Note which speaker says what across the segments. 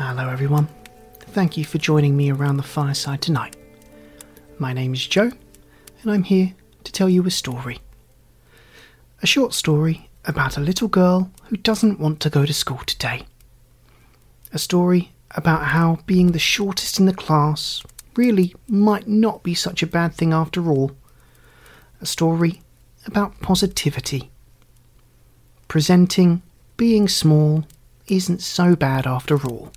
Speaker 1: Hello, everyone. Thank you for joining me around the fireside tonight. My name is Joe, and I'm here to tell you a story. A short story about a little girl who doesn't want to go to school today. A story about how being the shortest in the class really might not be such a bad thing after all. A story about positivity. Presenting being small isn't so bad after all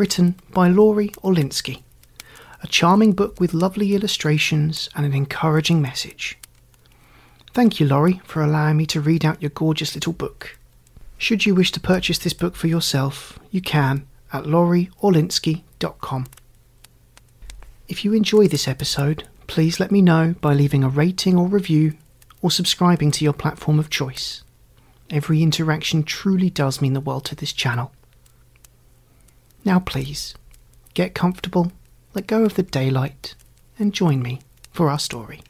Speaker 1: written by Laurie Orlinsky. A charming book with lovely illustrations and an encouraging message. Thank you, Laurie, for allowing me to read out your gorgeous little book. Should you wish to purchase this book for yourself, you can at laurieorlinsky.com. If you enjoy this episode, please let me know by leaving a rating or review or subscribing to your platform of choice. Every interaction truly does mean the world to this channel. Now, please, get comfortable, let go of the daylight, and join me for our story.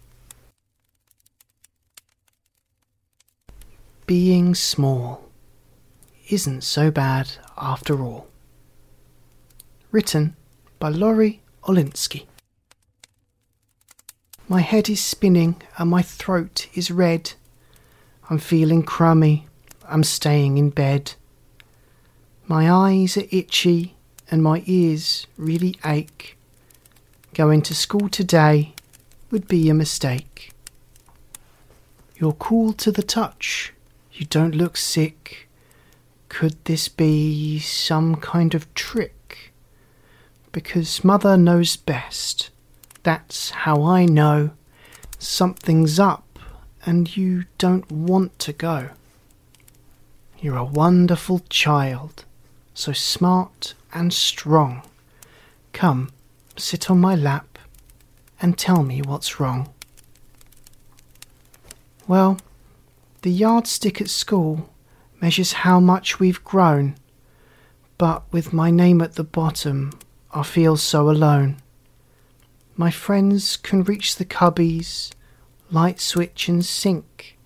Speaker 1: Being small isn't so bad after all. Written by Laurie Orlinsky. My head is spinning and my throat is red. I'm feeling crummy. I'm staying in bed. My eyes are itchy and my ears really ache. Going to school today would be a mistake. You're cool to the touch. You don't look sick. Could this be some kind of trick? Because Mother knows best. That's how I know something's up and you don't want to go. You're a wonderful child, so smart and strong. Come, sit on my lap and tell me what's wrong. Well, the yardstick at school measures how much we've grown, but with my name at the bottom, I feel so alone. My friends can reach the cubbies, light switch and sink,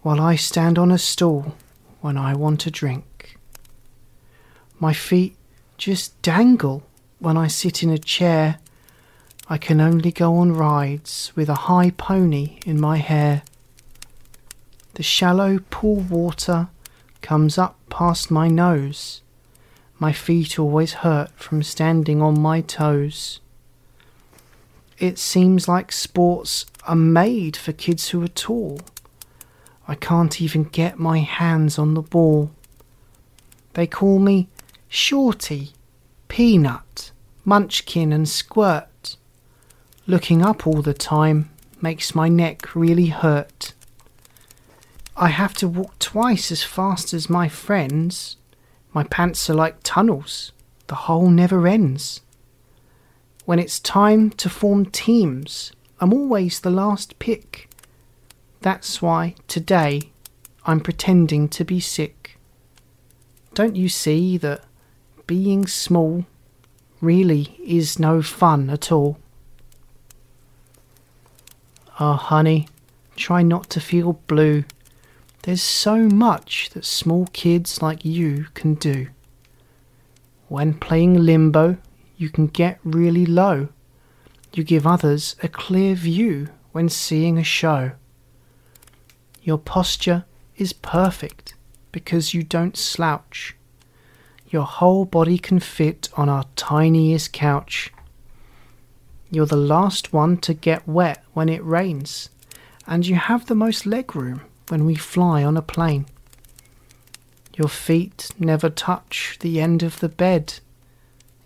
Speaker 1: while I stand on a stool when I want a drink. My feet just dangle when I sit in a chair. I can only go on rides with a high pony in my hair. The shallow pool water comes up past my nose. My feet always hurt from standing on my toes. It seems like sports are made for kids who are tall. I can't even get my hands on the ball. They call me Shorty, Peanut, Munchkin, and Squirt. Looking up all the time makes my neck really hurt. I have to walk twice as fast as my friends. My pants are like tunnels, the hole never ends. When it's time to form teams, I'm always the last pick. That's why today I'm pretending to be sick. Don't you see that being small really is no fun at all? Ah, oh, honey, try not to feel blue. There's so much that small kids like you can do. When playing limbo, you can get really low. You give others a clear view when seeing a show. Your posture is perfect because you don't slouch. Your whole body can fit on our tiniest couch. You're the last one to get wet when it rains, and you have the most legroom when we fly on a plane. Your feet never touch the end of the bed.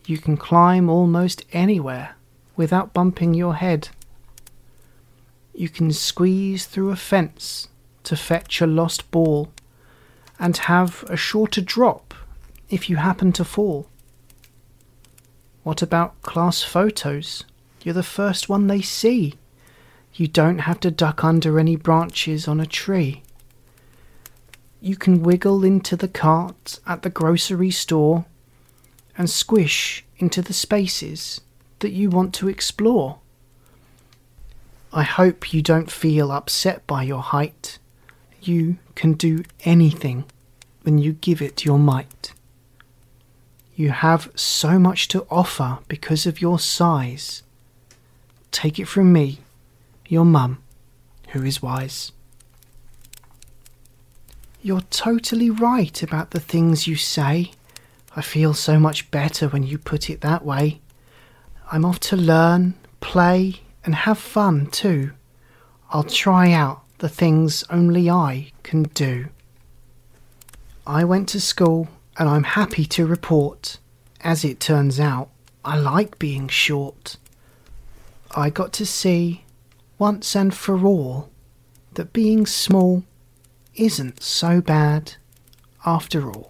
Speaker 1: You can climb almost anywhere without bumping your head. You can squeeze through a fence to fetch a lost ball and have a shorter drop if you happen to fall. What about class photos? You're the first one they see. You don't have to duck under any branches on a tree. You can wiggle into the cart at the grocery store and squish into the spaces that you want to explore. I hope you don't feel upset by your height. You can do anything when you give it your might. You have so much to offer because of your size. Take it from me your mum, who is wise. You're totally right about the things you say. I feel so much better when you put it that way. I'm off to learn, play, and have fun too. I'll try out the things only I can do. I went to school and I'm happy to report, as it turns out, I like being short. I got to see once and for all that being small isn't so bad after all.